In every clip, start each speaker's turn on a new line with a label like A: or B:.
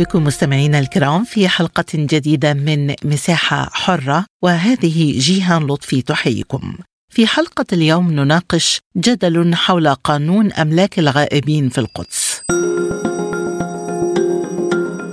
A: بكم مستمعينا الكرام في حلقة جديدة من مساحة حرة وهذه جيهان لطفي تحييكم. في حلقة اليوم نناقش جدل حول قانون أملاك الغائبين في القدس.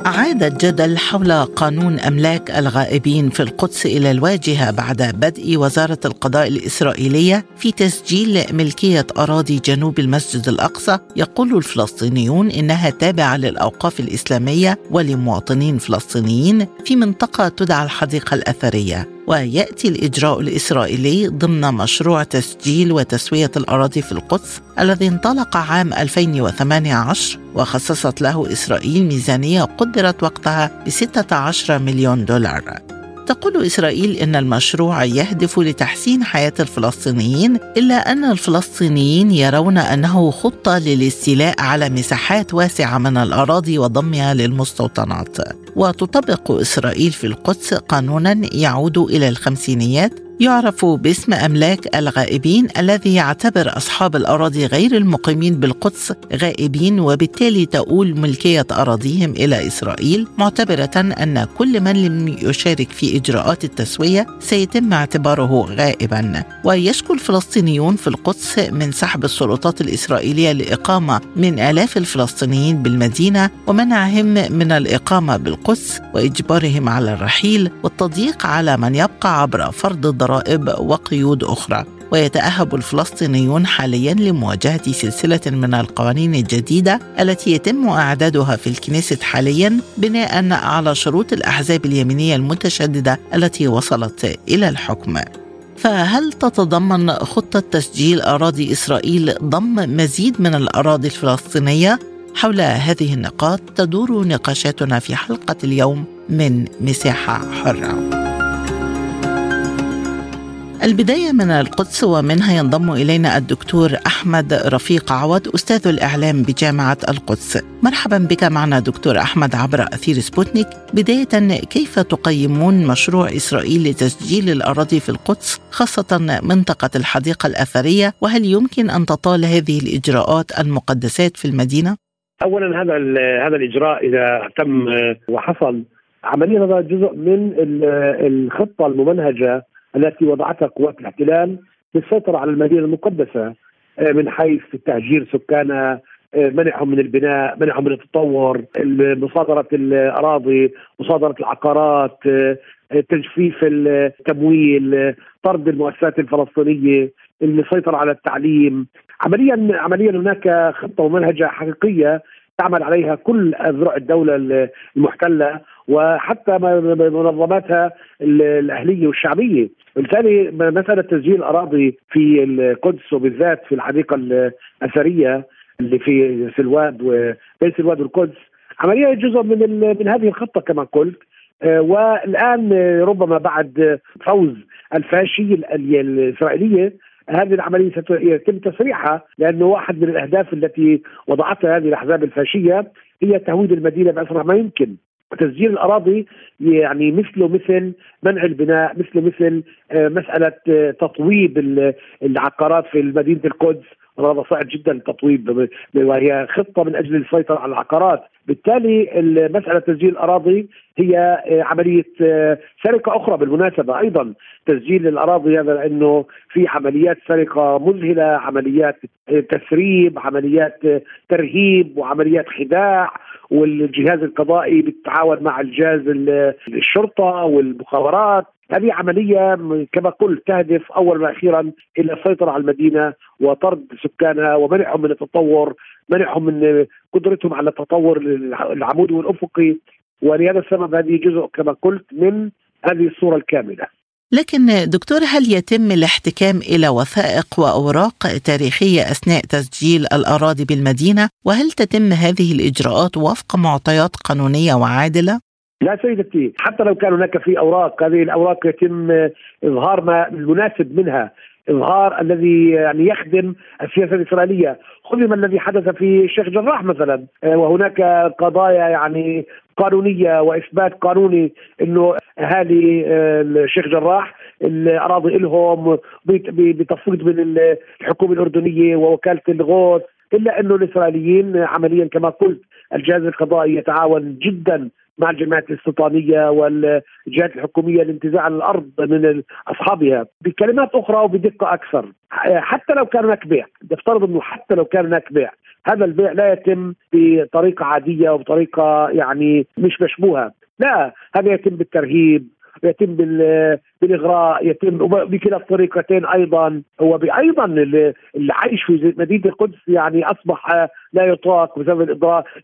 A: عاد الجدل حول قانون أملاك الغائبين في القدس إلى الواجهة بعد بدء وزارة القضاء الإسرائيلية في تسجيل ملكية أراضي جنوب المسجد الأقصى. يقول الفلسطينيون إنها تابعة للأوقاف الإسلامية ولمواطنين فلسطينيين في منطقة تدعى الحديقة الأثرية. ويأتي الإجراء الإسرائيلي ضمن مشروع تسجيل وتسوية الأراضي في القدس الذي انطلق عام 2018 وخصصت له إسرائيل ميزانية قدرت وقتها ب 16 مليون دولار. تقول إسرائيل إن المشروع يهدف لتحسين حياة الفلسطينيين إلا أن الفلسطينيين يرون أنه خطة للاستيلاء على مساحات واسعة من الأراضي وضمها للمستوطنات. وتطبق إسرائيل في القدس قانونا يعود إلى الخمسينيات يعرف باسم أملاك الغائبين الذي يعتبر أصحاب الأراضي غير المقيمين بالقدس غائبين وبالتالي تؤول ملكية أراضيهم إلى إسرائيل معتبرة أن كل من لم يشارك في إجراءات التسوية سيتم اعتباره غائبا. ويشكو الفلسطينيون في القدس من سحب السلطات الإسرائيلية لإقامة من آلاف الفلسطينيين بالمدينة ومنعهم من الإقامة بالقدس وإجبارهم على الرحيل والتضييق على من يبقى عبر فرض ضرائب وقيود أخرى ويتأهب الفلسطينيون حاليا لمواجهة سلسلة من القوانين الجديدة التي يتم أعدادها في الكنيسة حاليا بناء على شروط الأحزاب اليمينية المتشددة التي وصلت إلى الحكم. فهل تتضمن خطة تسجيل أراضي إسرائيل ضم مزيد من الأراضي الفلسطينية؟ حول هذه النقاط تدور نقاشاتنا في حلقة اليوم من مساحة حرة. البداية من القدس ومنها ينضم إلينا الدكتور أحمد رفيق عوض أستاذ الإعلام بجامعة القدس. مرحبا بك معنا دكتور أحمد عبر أثير سبوتنيك. بداية كيف تقيمون مشروع إسرائيل لتسجيل الأراضي في القدس خاصة منطقة الحديقة الأثرية؟ وهل يمكن أن تطال هذه الإجراءات المقدسات في المدينة؟
B: اولا هذا هذا الإجراء إذا تم وحصل عمليا هذا جزء من الخطة الممنهجة التي وضعتها قوات الاحتلال للسيطره على المدينة المقدسة من حيث تهجير سكانها منعهم من البناء منعهم من التطور مصادرة الأراضي مصادرة العقارات تجفيف التمويل طرد المؤسسات الفلسطينية السيطرة على التعليم. عمليا عمليا هناك خطة ومنهجة حقيقية تعمل عليها كل أذرع الدولة المحتلة. وحتى منظماتها الأهلية والشعبية، وبالتالي مساله تسجيل الاراضي في القدس وبالذات في الحديقة الأثرية اللي في سلواد وبين سلواد والقدس. عملية جزء من من هذه الخطة كما قلت. والآن ربما بعد فوز الفاشي الإسرائيلية هذه العملية سيتم تسريعها لأنه واحد من الأهداف التي وضعتها هذه الأحزاب الفاشية هي تهويد المدينة بأسرع ما يمكن. تسجيل الأراضي يعني مثله مثل منع البناء مثله مثل مسألة تطويب العقارات في مدينة القدس. هذا صعب جدا التطويب وهي خطة من أجل السيطرة على العقارات، بالتالي مسألة تسجيل الأراضي هي عملية سرقة أخرى بالمناسبة. أيضا تسجيل الأراضي هذا لأنه في عمليات سرقة مذهلة، عمليات تسريب، عمليات ترهيب وعمليات خداع والجهاز القضائي بالتعاون مع الجهاز الشرطة والمخابرات. هذه عملية كما قلت تهدف أولا وأخيرا إلى السيطرة على المدينة وطرد سكانها ومنعهم من التطور منعهم من قدرتهم على التطور العمودي والأفقي ولهذا السبب هذه جزء كما قلت من هذه الصورة الكاملة.
A: لكن دكتور هل يتم الاحتكام إلى وثائق وأوراق تاريخية أثناء تسجيل الأراضي بالمدينة؟ وهل تتم هذه الإجراءات وفق معطيات قانونية وعادلة؟
B: لا سيدتي حتى لو كان هناك في أوراق هذه الأوراق يتم إظهار ما المناسب منها. إظهار الذي يعني يخدم السياسة الإسرائيلية، خذ ما الذي حدث في الشيخ جراح مثلا. آه، وهناك قضايا يعني قانونية وإثبات قانوني إنه أهالي آه، الشيخ جراح الاراضي لهم بتفويض من الحكومة الأردنية ووكالة الغوث. إلا إنه الإسرائيليين عمليا كما قلت الجهاز القضائي يتعاون جدا مع الجمعيات الاستيطانيه والجهات الحكومية لانتزاع الأرض من أصحابها بكلمات أخرى وبدقة أكثر. حتى لو كان هناك بيع نفترض إنه حتى لو كان هناك بيع هذا البيع لا يتم بطريقة عادية وبطريقة يعني مش مشبوهة. لا هذا يتم بالترهيب يتم بالإغراء يتم بكلا الطريقتين أيضا. هو أيضا اللي عايش في مدينة القدس يعني أصبح لا يطاق بسبب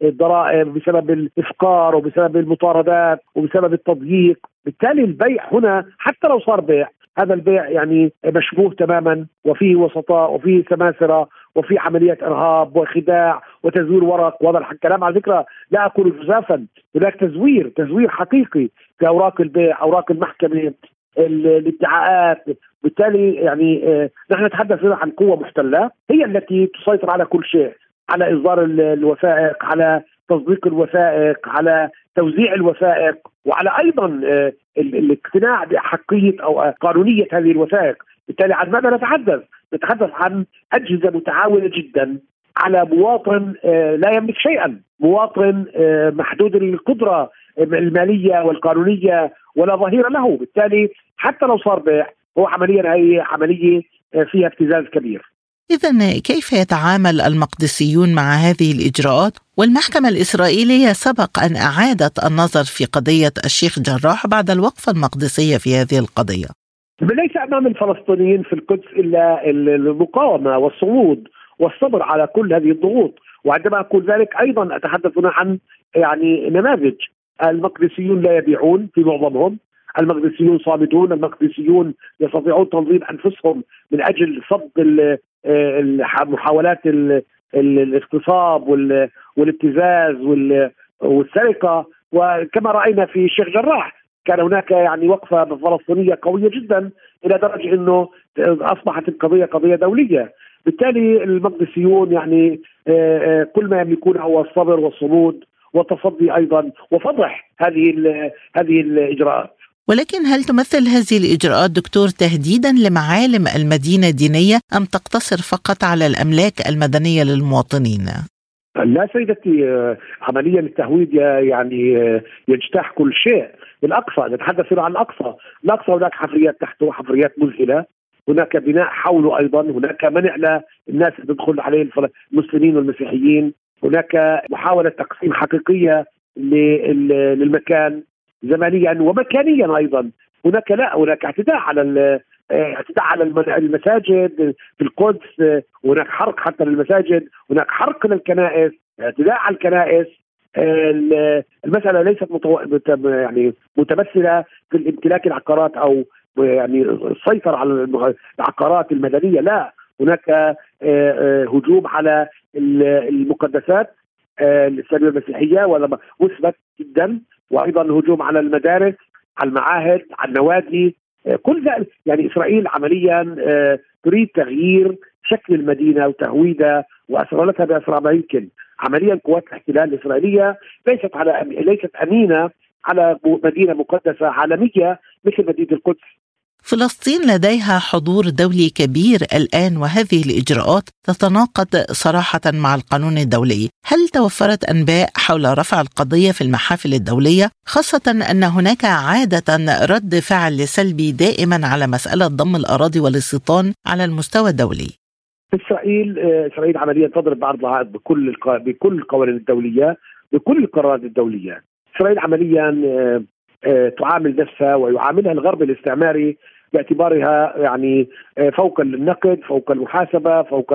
B: الضرائب بسبب الإفقار وبسبب المطاردات وبسبب التضييق. بالتالي البيع هنا حتى لو صار بيع هذا البيع يعني مشبوه تماما وفيه وسطاء وفيه سماسرة وفي عمليات إرهاب وخداع وتزوير ورق وهذا الكلام على فكرة لا أقول جزافا هناك تزوير تزوير حقيقي. في اوراق البيع أوراق المحكمة الادعاءات بالتالي يعني آه، نحن نتحدث هنا عن قوة محتلة هي التي تسيطر على كل شيء على إصدار الوثائق على تصديق الوثائق على توزيع الوثائق وعلى أيضا آه، الاقتناع باحقيه أو قانونية هذه الوثائق بالتالي عن ماذا نتحدث؟ نتحدث عن أجهزة متعاونة جدا على مواطن آه، لا يملك شيئا، مواطن محدود القدره المالية والقانونية ولا ظهير له، بالتالي حتى لو صار بيع هو عمليا هي عملية فيها ابتزاز كبير.
A: إذا كيف يتعامل المقدسيون مع هذه الإجراءات؟ والمحكمة الإسرائيلية سبق أن أعادت النظر في قضية الشيخ جراح بعد الوقفة المقدسية في هذه القضية.
B: ليس أمام الفلسطينيين في القدس إلا المقاومة والصمود والصبر على كل هذه الضغوط وعندما أقول ذلك أيضا أتحدث هنا عن يعني نماذج المقدسيون لا يبيعون في معظمهم. المقدسيون صامتون المقدسيون يستطيعون تنظيم أنفسهم من أجل صد محاولات الاغتصاب والابتزاز والسرقة. وكما رأينا في الشيخ جراح كان هناك يعني وقفة فلسطينية قوية جدا إلى درجة إنه أصبحت القضية قضية دولية. بالتالي المقدسيون يعني آه، آه، كل ما يملكونه هو الصبر والصمود والتصدي أيضا وفضح هذه هذه الإجراءات.
A: ولكن هل تمثل هذه الإجراءات دكتور تهديدا لمعالم المدينة الدينية أم تقتصر فقط على الأملاك المدنية للمواطنين؟
B: لا سيدتي عمليا التهويد يعني يجتاح كل شيء الأقصى نتحدث عن الأقصى. الأقصى هناك حفريات تحته حفريات مذهلة هناك بناء حوله أيضا هناك منع للناس تدخل عليه المسلمين والمسيحيين. هناك محاولة تقسيم حقيقية للمكان زمنيا ومكانيا أيضا. هناك لا هناك اعتداء على اعتداء على المساجد في القدس. هناك حرق حتى للمساجد. هناك حرق للكنائس اعتداء على الكنائس. المسألة ليست متو... يعني متمثلة في الامتلاك العقارات أو يعني السيطرة على العقارات المدنية. لا هناك آه، آه، هجوم على المقدسات آه، الاسلاميه المسيحية ولا مثبت جدا. وأيضا الهجوم على المدارس على المعاهد على النوادي آه، كل ذلك يعني إسرائيل عمليا آه، تريد تغيير شكل المدينة وتهويدها وأسرارتها بأسرع ما يمكن. عمليا قوات الاحتلال الإسرائيلية ليست على ليست أمينة على مدينة مقدسة عالمية مثل مدينة القدس.
A: فلسطين لديها حضور دولي كبير الآن وهذه الإجراءات تتناقض صراحة مع القانون الدولي، هل توفرت أنباء حول رفع القضية في المحافل الدولية؟ خاصة أن هناك عادة رد فعل سلبي دائما على مسألة ضم الأراضي والاستيطان على المستوى الدولي؟
B: إسرائيل إسرائيل عمليا تضرب بعرضها بكل بكل القوانين الدولية بكل القرارات الدولية، إسرائيل عمليا آه، تعامل نفسها ويعاملها الغرب الاستعماري باعتبارها يعني آه، فوق النقد فوق المحاسبة فوق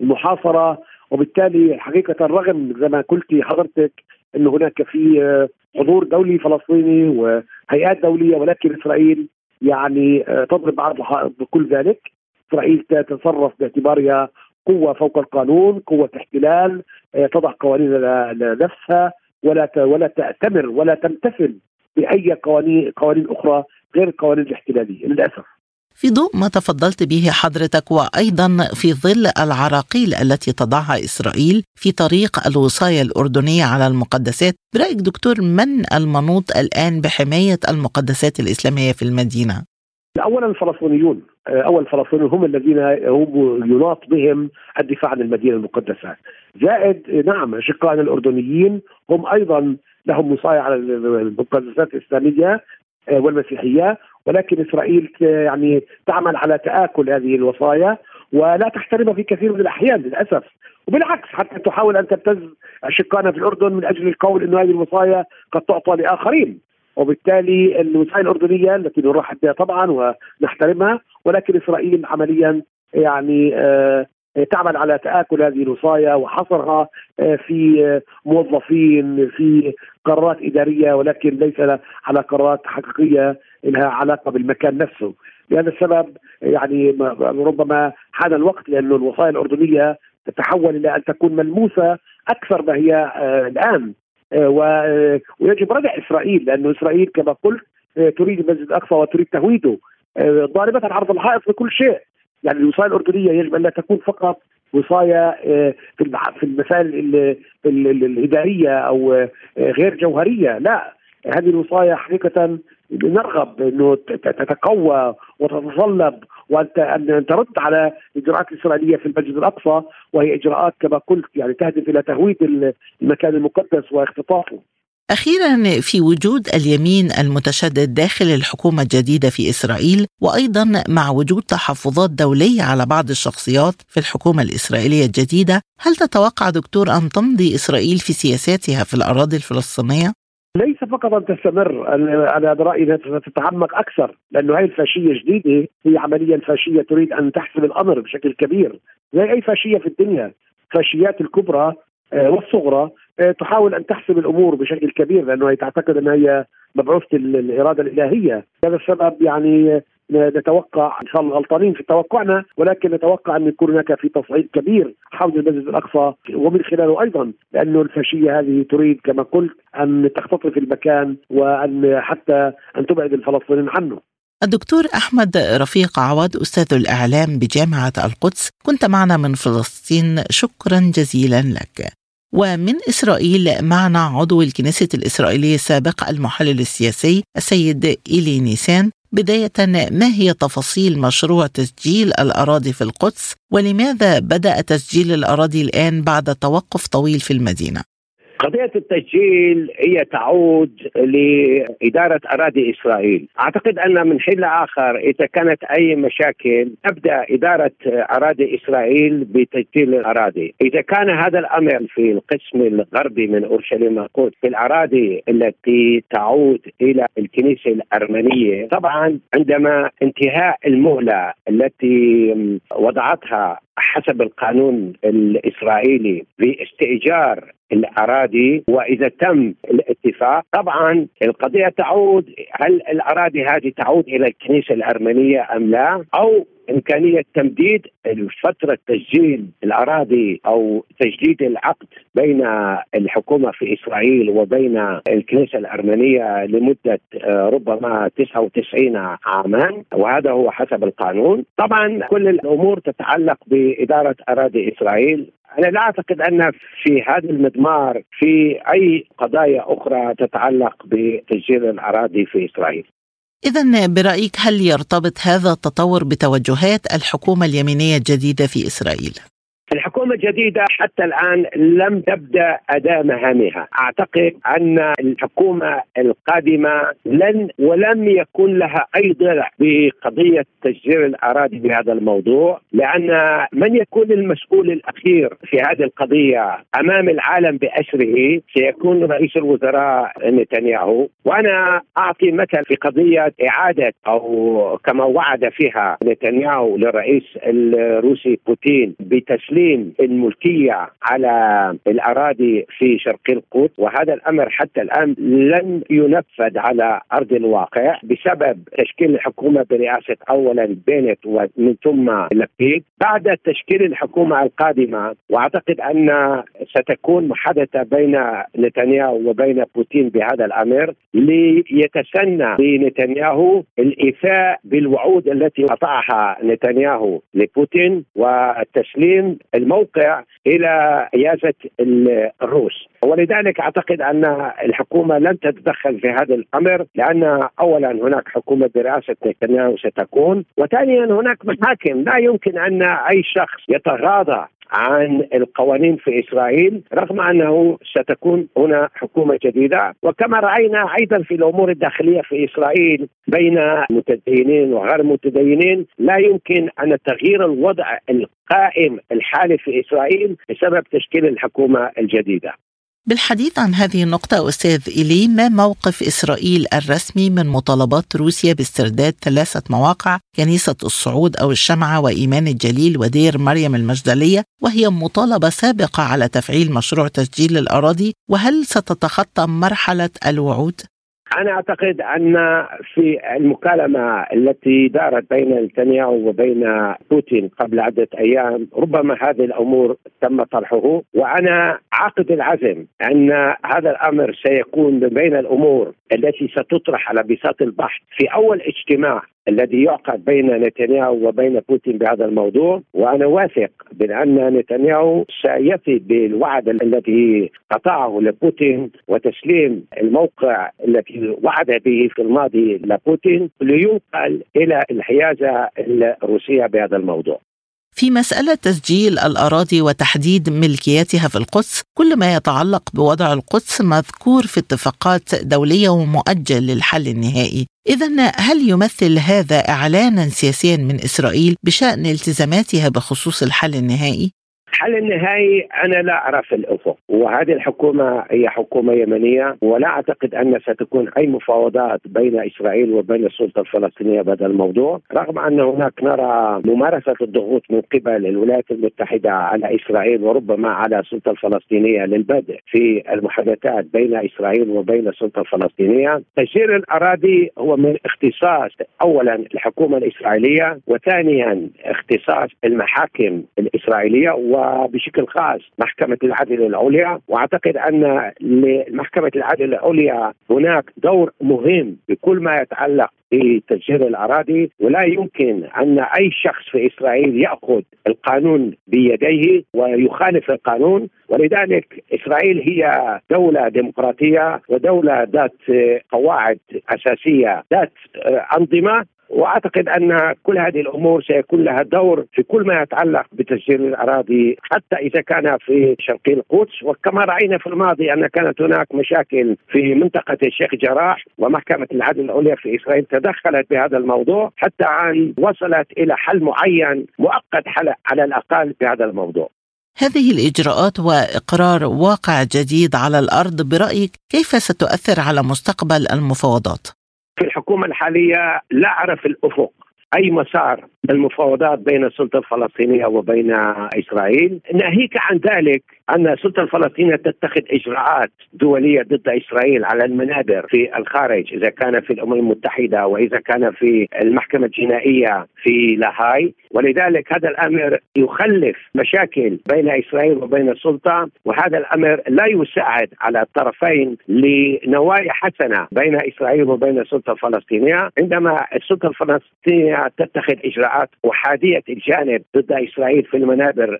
B: المحاصرة. وبالتالي حقيقة رغم زي ما قلت حضرتك إن هناك في آه، حضور دولي فلسطيني وهيئات دولية ولكن إسرائيل يعني تضرب بعرض بكل ذلك. إسرائيل تتصرف باعتبارها قوة فوق القانون قوة احتلال تضع قوانين لنفسها ولا ولا تأتمر ولا تمتثل بأي قوانين قوانين أخرى غير القوانين الاحتلالية للأسف.
A: في ضوء ما تفضلت به حضرتك وأيضا في ظل العراقيل التي تضعها إسرائيل في طريق الوصاية الأردنية على المقدسات، برأيك دكتور من المنوط الآن بحماية المقدسات الإسلامية في المدينة؟
B: اولا الفلسطينيون أول الفلسطينيون هم الذين هم يناط بهم الدفاع عن المدينة المقدسة زائد نعم اشقائنا الأردنيين هم أيضا لهم وصاية على المقدسات الإسلامية آه، والمسيحية ولكن إسرائيل يعني تعمل على تآكل هذه الوصايا ولا تحترمها في كثير من الأحيان للأسف. وبالعكس حتى تحاول أن تبتز اشقائنا في الأردن من أجل القول إنه هذه الوصايا قد تعطى لآخرين. وبالتالي الوصايا الأردنية التي نرحب بها طبعا ونحترمها ولكن إسرائيل عمليا يعني آه تعمل على تآكل هذه الوصايا وحصرها آه، في آه، موظفين في قرارات إدارية ولكن ليس على قرارات حقيقية لها علاقة بالمكان نفسه. لهذا السبب يعني ربما حان الوقت لأنه الوصايا الأردنية تتحول إلى أن تكون ملموسة أكثر ما هي آه، الآن. ويجب ردع إسرائيل لأنه إسرائيل كما قلت تريد المسجد الأقصى وتريد تهويده. ضاربة عرض الحائط بكل شيء. يعني الوصاية الأردنية يجب أن لا تكون فقط وصاية آه، في المسائل الإدارية أو آه، غير جوهرية لا هذه الوصاية حقيقة نرغب إنه تتقوى وتتصلب وأن ترد على الاجراءات الاسرائيليه في المسجد الأقصى وهي إجراءات كما قلت يعني تهدف إلى تهويد المكان المقدس واختطافه.
A: أخيرا في وجود اليمين المتشدد داخل الحكومة الجديدة في إسرائيل وأيضا مع وجود تحفظات دولية على بعض الشخصيات في الحكومة الإسرائيلية الجديدة هل تتوقع دكتور أن تمضي إسرائيل في سياساتها في الأراضي الفلسطينية؟
B: ليس فقط أن تستمر أنا برأيي أنها تتعمق أكثر لأنه هذه الفاشية جديدة هي عمليا فاشية تريد أن تحسم الأمر بشكل كبير زي أي فاشية في الدنيا الفاشيات الكبرى والصغرى آه، تحاول أن تحسم الأمور بشكل كبير لأنه هي تعتقد ان هي مبعوثة الاراده الإلهية، هذا السبب يعني نتوقع إن شاء الله غلطانين في توقعنا ولكن نتوقع أن يكون هناك في تصعيد كبير حول المسجد الأقصى ومن خلاله أيضا لأنه الفاشية هذه تريد كما قلت أن تختطف المكان وأن حتى أن تبعد الفلسطينيين عنه.
A: الدكتور أحمد رفيق عوض أستاذ الإعلام بجامعة القدس كنت معنا من فلسطين شكرا جزيلا لك. ومن إسرائيل معنا عضو الكنيسة الإسرائيلية السابق المحلل السياسي السيد إيلي نيسان بداية ما هي تفاصيل مشروع تسجيل الأراضي في القدس ولماذا بدأ تسجيل الأراضي الآن بعد توقف طويل في المدينة؟
C: قضية التسجيل هي تعود لإدارة أراضي إسرائيل. أعتقد أن من حين لآخر إذا كانت أي مشاكل تبدأ إدارة أراضي إسرائيل بتسجيل الأراضي. إذا كان هذا الأمر في القسم الغربي من أورشليم القدس في الأراضي التي تعود إلى الكنيسة الأرمنية طبعا عندما انتهاء المهلة التي وضعتها حسب القانون الإسرائيلي باستئجار الأراضي وإذا تم الاتفاق. طبعا القضية تعود هل الأراضي هذه تعود إلى الكنيسة الأرمنية أم لا؟ أو إمكانية تمديد فترة تسجيل الأراضي أو تجديد العقد بين الحكومة في إسرائيل وبين الكنيسة الأرمنية لمدة آه، ربما 99 عاما وهذا هو حسب القانون. طبعا كل الأمور تتعلق بإدارة أراضي إسرائيل. أنا لا أعتقد أن في هذا المضمار في أي قضايا أخرى تتعلق بتسجيل الأراضي في إسرائيل.
A: إذا برأيك هل يرتبط هذا التطور بتوجهات الحكومة اليمينية الجديدة في إسرائيل؟
C: الجديدة حتى الآن لم تبدأ أداء مهامها. أعتقد أن الحكومة القادمة لن ولم يكن لها أي ضلع بقضية تسجيل الأراضي بهذا الموضوع لأن من يكون المسؤول الأخير في هذه القضية أمام العالم بأسره سيكون رئيس الوزراء نتنياهو. وأنا أعطي مثل في قضية إعادة أو كما وعد فيها نتنياهو للرئيس الروسي بوتين بتسليم تسليم تسليم الملكية على الأراضي في شرق القدس وهذا الأمر حتى الآن لن ينفذ على أرض الواقع بسبب تشكيل الحكومة برئاسة اولا بينت ومن ثم لبيد بعد تشكيل الحكومة القادمة وأعتقد أن ستكون محادثة بين نتنياهو وبين بوتين بهذا الأمر ليتسنى لنتنياهو الإيفاء بالوعود التي قطعها نتنياهو لبوتين وتسليم الموقع إلى رئاسه الروس. ولذلك أعتقد أن الحكومة لن تتدخل في هذا الأمر لأن اولا هناك حكومة برئاسة نتنياهو ستكون وثانيا هناك محاكم. لا يمكن أن أي شخص يتغاضى عن القوانين في إسرائيل رغم أنه ستكون هنا حكومة جديدة وكما رأينا أيضا في الأمور الداخلية في إسرائيل بين متدينين وغير متدينين لا يمكن أن تغيير الوضع القائم الحالي في إسرائيل بسبب تشكيل الحكومة الجديدة.
A: بالحديث عن هذه النقطة أستاذ إلي ما موقف إسرائيل الرسمي من مطالبات روسيا باسترداد ثلاثة مواقع كنيسة الصعود أو الشمعة وإيمان الجليل ودير مريم المجدلية وهي مطالبة سابقة على تفعيل مشروع تسجيل الأراضي وهل ستتخطى مرحلة الوعود؟
C: أنا أعتقد أن في المكالمة التي دارت بين نتنياهو وبين بوتين قبل عدة أيام ربما هذه الأمور تم طرحه وأنا عاقد العزم أن هذا الأمر سيكون من بين الأمور التي ستطرح على بساط البحث في أول اجتماع الذي يعقد بين نتنياهو وبين بوتين بهذا الموضوع وأنا واثق بأن نتنياهو سيفي بالوعد الذي قطعه لبوتين وتسليم الموقع الذي وعد به في الماضي لبوتين لينقل إلى الحيازة الروسية بهذا الموضوع.
A: في مسألة تسجيل الأراضي وتحديد ملكيتها في القدس كل ما يتعلق بوضع القدس مذكور في اتفاقات دولية ومؤجل للحل النهائي إذا هل يمثل هذا إعلانا سياسيا من إسرائيل بشأن التزاماتها بخصوص الحل النهائي؟
C: الحل النهائي أنا لا أعرف الأفق. وهذه الحكومة هي حكومة يمنية ولا أعتقد أن ستكون أي مفاوضات بين إسرائيل وبين السلطة الفلسطينية بهذا الموضوع. رغم أن هناك نرى ممارسة الضغوط من قبل الولايات المتحدة على إسرائيل وربما على السلطة الفلسطينية للبدء في المحادثات بين إسرائيل وبين السلطة الفلسطينية. تسجيل الأراضي هو من اختصاص اولا الحكومة الإسرائيلية وثانيا اختصاص المحاكم الإسرائيلية و وبشكل خاص محكمة العدل العليا وأعتقد أن لمحكمة العدل العليا هناك دور مهم بكل ما يتعلق بتسجيل الأراضي ولا يمكن أن أي شخص في إسرائيل يأخذ القانون بيديه ويخالف القانون. ولذلك إسرائيل هي دولة ديمقراطية ودولة ذات قواعد أساسية ذات أنظمة وأعتقد أن كل هذه الأمور سيكون لها دور في كل ما يتعلق بتسجيل الأراضي حتى إذا كان في شرقي القدس وكما رأينا في الماضي أن كانت هناك مشاكل في منطقة الشيخ جراح ومحكمة العدل العليا في إسرائيل تدخلت بهذا الموضوع حتى ان وصلت إلى حل معين مؤقت على الأقل بهذا الموضوع.
A: هذه الإجراءات وإقرار واقع جديد على الأرض برأيك كيف ستؤثر على مستقبل المفاوضات؟
C: الحكومة الحالية لا أعرف الأفق. أي مسار المفاوضات بين السلطة الفلسطينية وبين إسرائيل، ناهيك عن ذلك. أن السلطه الفلسطينية تتخذ إجراءات دولية ضد إسرائيل على المنابر في الخارج إذا كان في الأمم المتحدة وإذا كان في المحكمة الجنائية في لاهاي. ولذلك هذا الأمر يخلف مشاكل بين إسرائيل وبين السلطة وهذا الأمر لا يساعد على الطرفين لنوايا حسنة بين إسرائيل وبين السلطة الفلسطينية. عندما السلطة الفلسطينية تتخذ إجراءات احاديه الجانب ضد إسرائيل في المنابر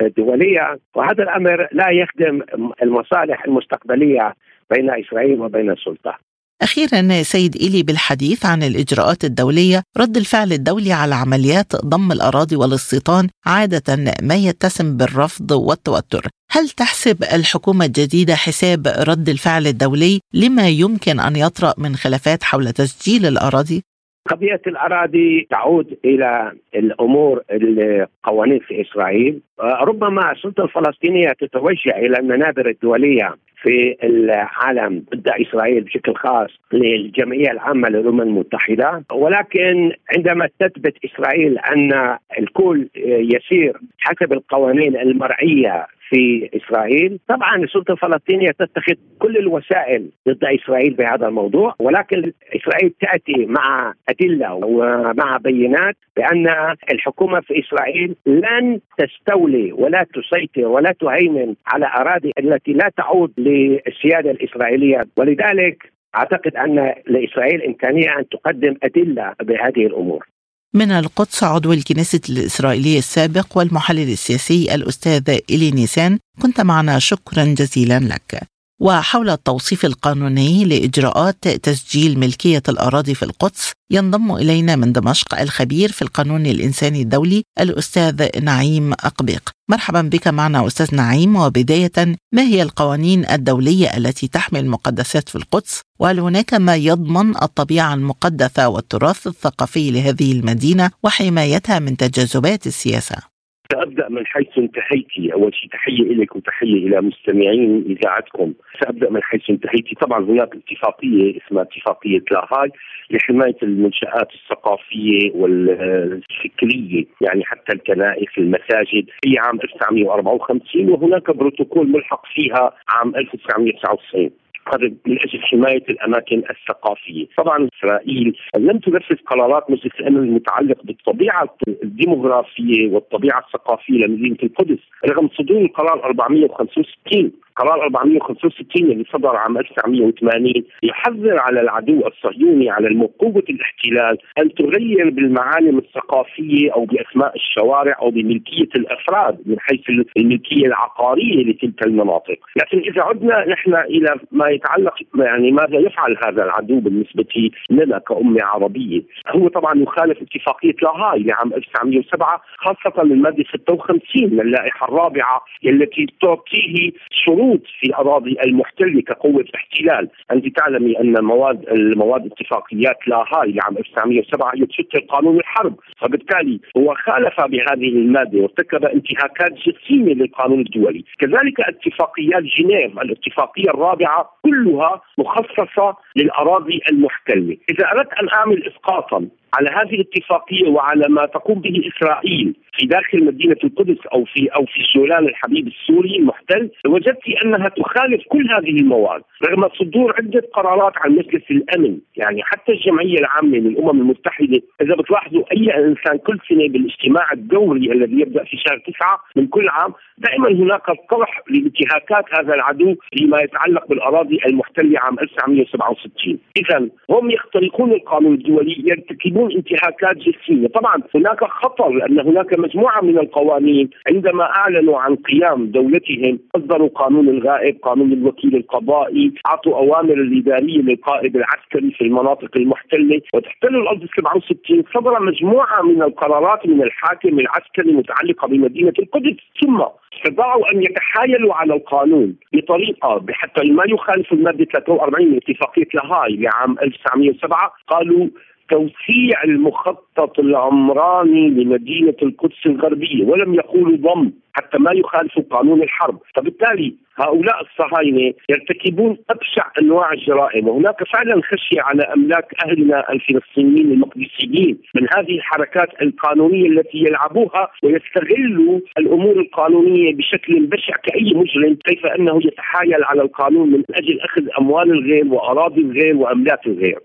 C: الدولية وهذا الأمر لا يخدم المصالح المستقبلية بين إسرائيل وبين السلطة.
A: أخيرا سيد إلي بالحديث عن الإجراءات الدولية رد الفعل الدولي على عمليات ضم الأراضي والاستيطان عادة ما يتسم بالرفض والتوتر هل تحسب الحكومة الجديدة حساب رد الفعل الدولي لما يمكن أن يطرأ من خلافات حول تسجيل الأراضي؟
C: قضية الأراضي تعود إلى الأمور القوانين في إسرائيل. ربما السلطة الفلسطينية تتوجه إلى المنابر الدولية في العالم ضد إسرائيل بشكل خاص للجمعية العامة للأمم المتحدة. ولكن عندما تثبت إسرائيل أن الكل يسير حسب القوانين المرعيه في إسرائيل، طبعا السلطه الفلسطينيه تتخذ كل الوسائل ضد إسرائيل بهذا الموضوع، ولكن إسرائيل تأتي مع أدلة ومع بينات بأن الحكومة في إسرائيل لن تستولي ولا تسيطر ولا تهيمن على أراضي التي لا تعود للسيادة الإسرائيلية، ولذلك أعتقد أن لإسرائيل إمكانية أن تقدم أدلة بهذه الأمور.
A: من القدس عضو الكنيسة الإسرائيلية السابق والمحلل السياسي الأستاذ إلي نيسان كنت معنا شكرا جزيلا لك. وحول التوصيف القانوني لإجراءات تسجيل ملكية الأراضي في القدس ينضم إلينا من دمشق الخبير في القانون الإنساني الدولي الأستاذ نعيم أقبيق. مرحبا بك معنا أستاذ نعيم وبداية ما هي القوانين الدولية التي تحمي المقدسات في القدس؟ وهل هناك ما يضمن الطبيعة المقدسة والتراث الثقافي لهذه المدينة وحمايتها من تجاذبات السياسة؟
D: سأبدأ من حيث انتهيتي أول شيء تحية لك وتحية إلى مستمعين إذاعتكم. سأبدأ من حيث انتهيتي طبعا هناك اتفاقية اسمها اتفاقية لاهاي لحماية المنشآت الثقافية والفكرية يعني حتى الكنائس المساجد. في عام 1954 وهناك بروتوكول ملحق فيها عام 1999 هذا من أجل حماية الأماكن الثقافية، طبعا إسرائيل لم تنفذ قرارات مجلس الأمن المتعلق بالطبيعة الديموغرافية والطبيعة الثقافية لمدينة القدس، رغم صدور القرار 465 قرار 465 اللي صدر عام 1980 يحذر على العدو الصهيوني على المقومة الاحتلال أن تغير بالمعالم الثقافية أو بأسماء الشوارع أو بملكية الأفراد من حيث الملكية العقارية لتلك المناطق، لكن إذا عدنا نحن إلى ما يتعلق يعني ماذا يفعل هذا العدو بالنسبة لنا كأمة عربية، هو طبعا يخالف اتفاقية لاهاي لعام 1907 خاصة الماده 56 من اللائحة الرابعة التي تعطيه شروط شروط في أراضي المحتلة كقوة احتلال، أنت تعلمي أن مواد المواد اتفاقيات لاهاي لعام 1907 هي تشكل قانون الحرب، فبالتالي هو خالف بهذه المادة وارتكب انتهاكات جسيمة للقانون الدولي، كذلك اتفاقيات جنيف الاتفاقية الرابعة كلها مخصصة للأراضي المحتلة، إذا أردت أن أعمل اسقاطا على هذه الاتفاقية وعلى ما تقوم به إسرائيل في داخل مدينة القدس أو في أو في سولان الحبيب السوري المحتل وجدت أنها تخالف كل هذه المواد رغم صدور عدة قرارات عن مجلس الامن يعني حتى الجمعية العامة للأمم المتحدة إذا بتلاحظوا أي إنسان كل سنة بالاجتماع الدوري الذي يبدأ في شهر تسعة من كل عام دائما هناك طرح لانتهاكات هذا العدو فيما يتعلق بالأراضي المحتلة عام 1967 اذا هم يخترقون القانون الدولي يرتكبون انتهاكات جسيمه طبعا هناك خطر لأن هناك مجموعة من القوانين عندما أعلنوا عن قيام دولتهم أصدروا قانون الغائب، قانون الوكيل القضائي، أعطوا أوامر الاداريه للقائد العسكري في المناطق المحتلة، وتحتل الأرض 67 صدر مجموعة من القرارات من الحاكم العسكري المتعلقة بمدينة القدس، ثم استطاعوا أن يتحايلوا على القانون بطريقة بحتى ما يخالف المادة 43 من اتفاقية لاهاي لعام 1907 قالوا توسيع المخطط العمراني لمدينة القدس الغربية ولم يقولوا ضم حتى ما يخالفوا قانون الحرب. فبالتالي هؤلاء الصهاينة يرتكبون أبشع أنواع الجرائم وهناك فعلا خشية على أملاك أهلنا الفلسطينيين المقدسيين من هذه الحركات القانونية التي يلعبوها ويستغلوا الأمور القانونية بشكل بشع كأي مجرم كيف أنه يتحايل على القانون من أجل أخذ أموال الغير وأراضي الغير وأملاك الغير.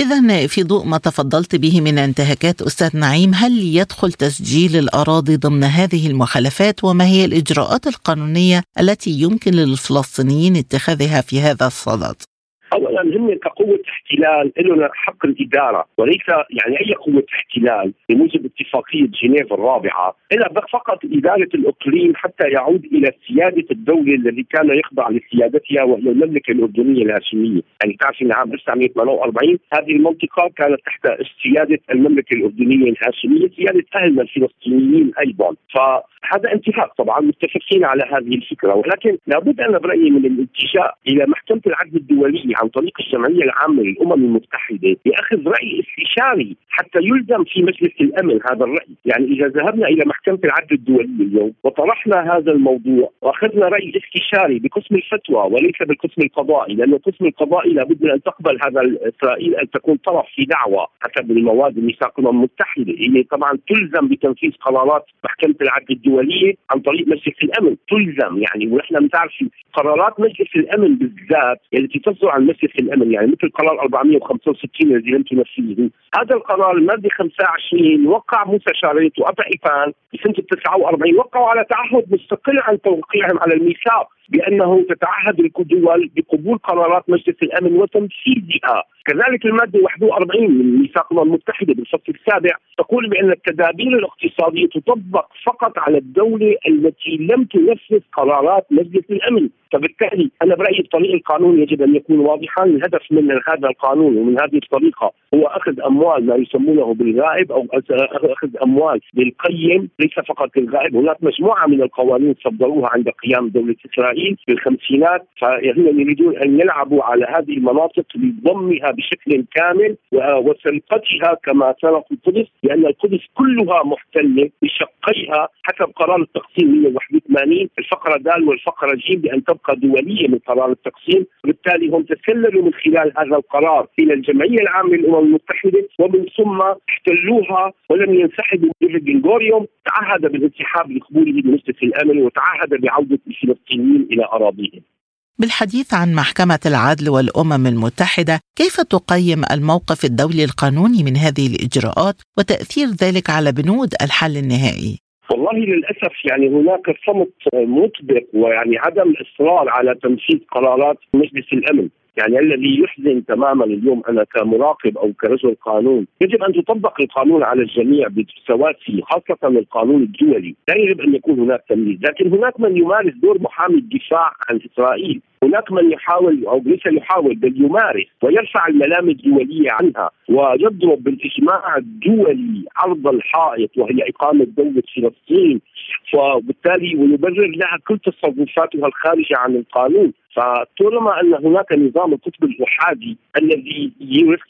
A: إذا في ضوء ما تفضلت به من انتهاكات أستاذ نعيم هل يدخل تسجيل الأراضي ضمن هذه المخالفات وما هي الإجراءات القانونية التي يمكن للفلسطينيين اتخاذها في هذا الصدد؟
D: اولا هم كقوة احتلال لهم حق الإدارة وليس يعني أي قوة احتلال بموجب اتفاقية جنيف الرابعة. الا فقط إدارة الاقليم حتى يعود إلى سيادة الدولة الذي كان يخضع لسيادتها وهي المملكة الأردنية الهاشمية، يعني تعرف عام 1948 هذه المنطقة كانت تحت سياده المملكة الأردنية الهاشمية، سيادة اهلنا الفلسطينيين أيضا، فهذا انتهاك طبعا متفقين على هذه الفكرة. ولكن لابد أن برايي من الاتجاه إلى محكمة العدل الدولية عام عن طريق الجمعيه العامة للأمم المتحدة بأخذ رأي استشاري حتى يلزم في مجلس الأمن هذا الرأي، يعني إذا ذهبنا إلى محكمة العدل الدولية اليوم وطرحنا هذا الموضوع وأخذنا رأي استشاري بقسم الفتوى وليس بالقسم القضائي، لأن القسم القضائي لابد من أن تقبل هذا اسرائيل أن تكون طرف في دعوى حسب المواد الميثاق الأمم المتحدة، هي طبعا تلزم بتنفيذ قرارات محكمة العدل الدولية عن طريق مجلس الأمن، تلزم يعني ونحن بنعرف قرارات مجلس الأمن بالذات التي تصدر عن مجلس الأمن يعني مثل قرار 465 الذي لم تنفذه، هذا القرار الماده 25 وقع موسى شاريت وابا إيفان بسنة 49 وقعوا على تعهد مستقل عن توقيعهم على الميثاق. بأنه تتعهد الدول بقبول قرارات مجلس الأمن وتنفيذها، كذلك المادة 41 من ميثاق الأمم المتحدة بالفصل السابع تقول بأن التدابير الاقتصادية تطبق فقط على الدولة التي لم تنفذ قرارات مجلس الأمن، فبالتالي أنا برأيي الطريق القانوني يجب أن يكون واضحا، الهدف من هذا القانون ومن هذه الطريقة هو أخذ أموال ما يسمونه بالغائب أو أخذ أموال للقيم ليس فقط للغائب، هناك مجموعة من القوانين صدروها عند قيام دولة إسرائيل. في الخمسينات فهم يريدون أن يلعبوا على هذه المناطق لضمها بشكل كامل وسرقتها كما سرقوا القدس لأن القدس كلها محتلة بشقيها حسب قرار التقسيم 181 الفقرة د والفقرة ج بأن تبقى دولية من قرار التقسيم. وبالتالي هم تسللوا من خلال هذا القرار إلى الجمعية العامة للأمم المتحدة ومن ثم احتلوها ولم ينسحبوا ديفيد تعهد بالانسحاب لقبوله بمجلس الأمن وتعهد بعودة الفلسطينيين إلى أراضيهم
A: بالحديث عن محكمة العدل والأمم المتحدة كيف تقيم الموقف الدولي القانوني من هذه الإجراءات وتأثير ذلك على بنود الحل النهائي؟
D: والله للأسف يعني هناك صمت مطبق ويعني عدم إصرار على تنفيذ قرارات مجلس الأمن يعني الذي يحزن تماما اليوم أنا كمراقب أو كرجل قانون يجب أن تطبق القانون على الجميع بتواسي خاصة القانون الدولي. لا يجب أن يكون هناك تمييز لكن هناك من يمارس دور محامي الدفاع عن إسرائيل. هناك من يحاول أو ليس يحاول بل يمارس ويرفع الملام الدولية عنها ويضرب بالإجماع الدولي عرض الحائط وهي إقامة دولة فلسطين. وبالتالي ويبرر لها كل تصرفاتها الخارجة عن القانون. فطالما أن هناك نظام القطب الاحادي الذي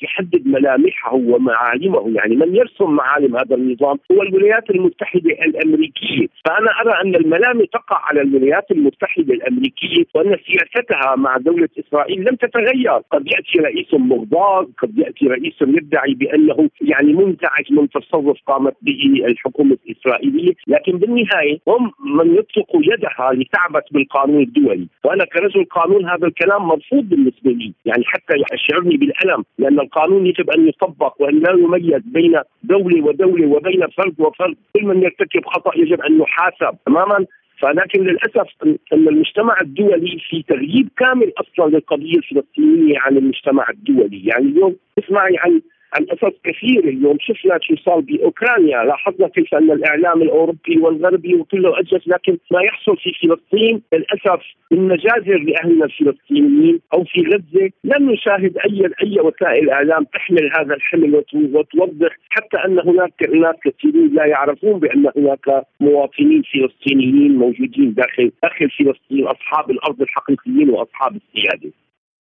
D: يحدد ملامحه ومعالمه يعني من يرسم معالم هذا النظام هو الولايات المتحدة الأمريكية، فأنا أرى أن الملامه تقع على الولايات المتحدة الأمريكية وأن سياستها مع دولة إسرائيل لم تتغير، قد يأتي رئيس مغضاض، قد يأتي رئيس يدعي بأنه يعني منزعج من تصرف قامت به الحكومة الإسرائيلية، لكن بالنهاية هم من يطلقوا يدها لتعبث بالقانون الدولي، وأنا كرجل قانون هذا الكلام مرفوض بالنسبة لي، يعني حتى يشعرني بالألم لأن القانون يجب أن يطبق وأن لا يميز بين دولة ودولة وبين فرد وفرد، كل من يرتكب خطأ يجب أن يحاسب تماما؟ فلكن للأسف ان المجتمع الدولي في تغييب كامل أصلا للقضية الفلسطينية عن المجتمع الدولي، يعني اليوم اسمعي عن عن قصص كثير اليوم شفنا شو صار بأوكرانيا، لاحظنا كيف أن الإعلام الأوروبي والغربي وكله اجس لكن ما يحصل في فلسطين للأسف من مجازر لأهلنا الفلسطينيين أو في غزة لم نشاهد أي أي وسائل إعلام تحمل هذا الحمل وتوضح حتى أن هناك ناس كثيرين لا يعرفون بأن هناك مواطنين فلسطينيين موجودين داخل داخل فلسطين أصحاب الأرض الحقيقيين وأصحاب السيادة.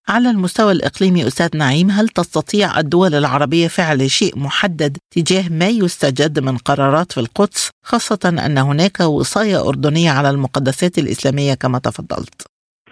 A: على المستوى الإقليمي أستاذ نعيم هل تستطيع الدول العربية فعل شيء محدد تجاه ما يستجد من قرارات في القدس خاصة أن هناك وصاية أردنية على المقدسات الإسلامية كما تفضلت؟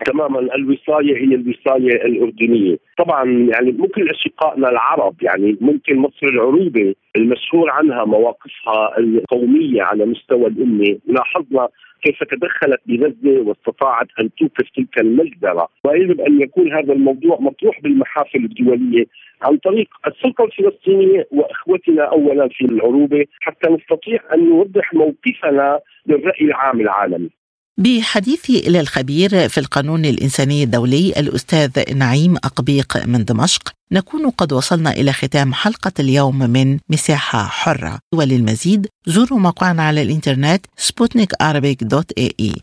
D: تماما الوصاية هي الوصاية الأردنية، طبعا يعني ممكن أشقائنا العرب يعني ممكن مصر العروبة المشهور عنها مواقفها القومية على مستوى الأمة، لاحظنا كيف تدخلت بغزة واستطاعت أن توقف تلك المجزرة، ويجب أن يكون هذا الموضوع مطروح بالمحافل الدولية عن طريق السلطة الفلسطينية وإخوتنا اولا في العروبة حتى نستطيع أن نوضح موقفنا للرأي العام العالمي.
A: بحديثي إلى الخبير في القانون الإنساني الدولي الأستاذ نعيم أقبيق من دمشق نكون قد وصلنا إلى ختام حلقة اليوم من مساحة حرة. وللمزيد زوروا موقعنا على الإنترنت سبوتنيك dot A, E.